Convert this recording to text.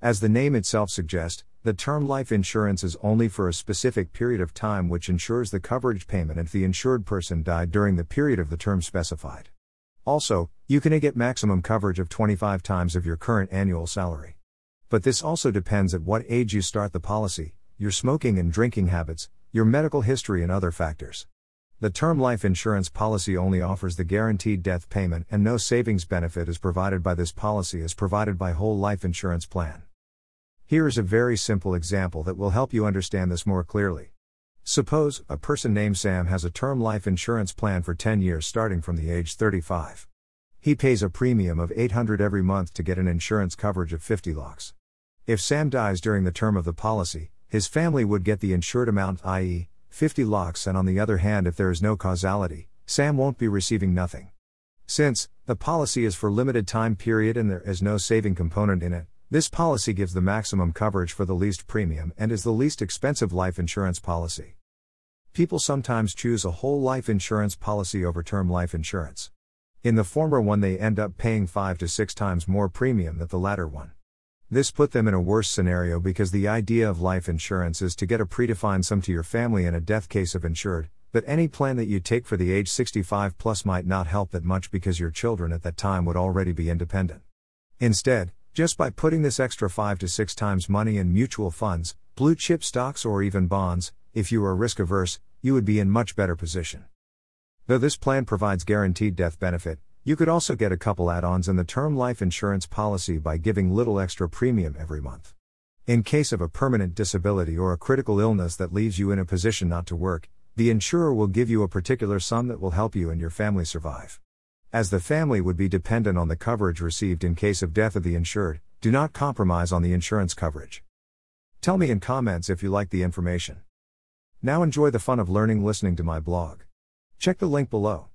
As the name itself suggests, the term life insurance is only for a specific period of time which ensures the coverage payment if the insured person died during the period of the term specified. Also, you can get maximum coverage of 25 times of your current annual salary. But this also depends at what age you start the policy, your smoking and drinking habits, your medical history, and other factors. The term life insurance policy only offers the guaranteed death payment, and no savings benefit is provided by this policy as provided by whole life insurance plan. Here is a very simple example that will help you understand this more clearly. Suppose a person named Sam has a term life insurance plan for 10 years starting from the age 35. He pays a premium of 800 every month to get an insurance coverage of 50 lakhs. If Sam dies during the term of the policy, his family would get the insured amount i.e., 50 lakhs and on the other hand if there is no causality, Sam won't be receiving nothing. Since the policy is for limited time period and there is no saving component in it, this policy gives the maximum coverage for the least premium and is the least expensive life insurance policy. People sometimes choose a whole life insurance policy over term life insurance. In the former one, they end up paying 5 to 6 times more premium than the latter one. This put them in a worse scenario because the idea of life insurance is to get a predefined sum to your family in a death case of insured, but any plan that you take for the age 65 plus might not help that much because your children at that time would already be independent. Instead, just by putting this extra 5 to 6 times money in mutual funds, blue chip stocks, or even bonds, if you are risk averse, you would be in much better position. Though this plan provides guaranteed death benefit, you could also get a couple add ons in the term life insurance policy by giving little extra premium every month. In case of a permanent disability or a critical illness that leaves you in a position not to work, the insurer will give you a particular sum that will help you and your family survive. As the family would be dependent on the coverage received in case of death of the insured, do not compromise on the insurance coverage. Tell me in comments if you like the information. Now enjoy the fun of learning listening to my blog. Check the link below.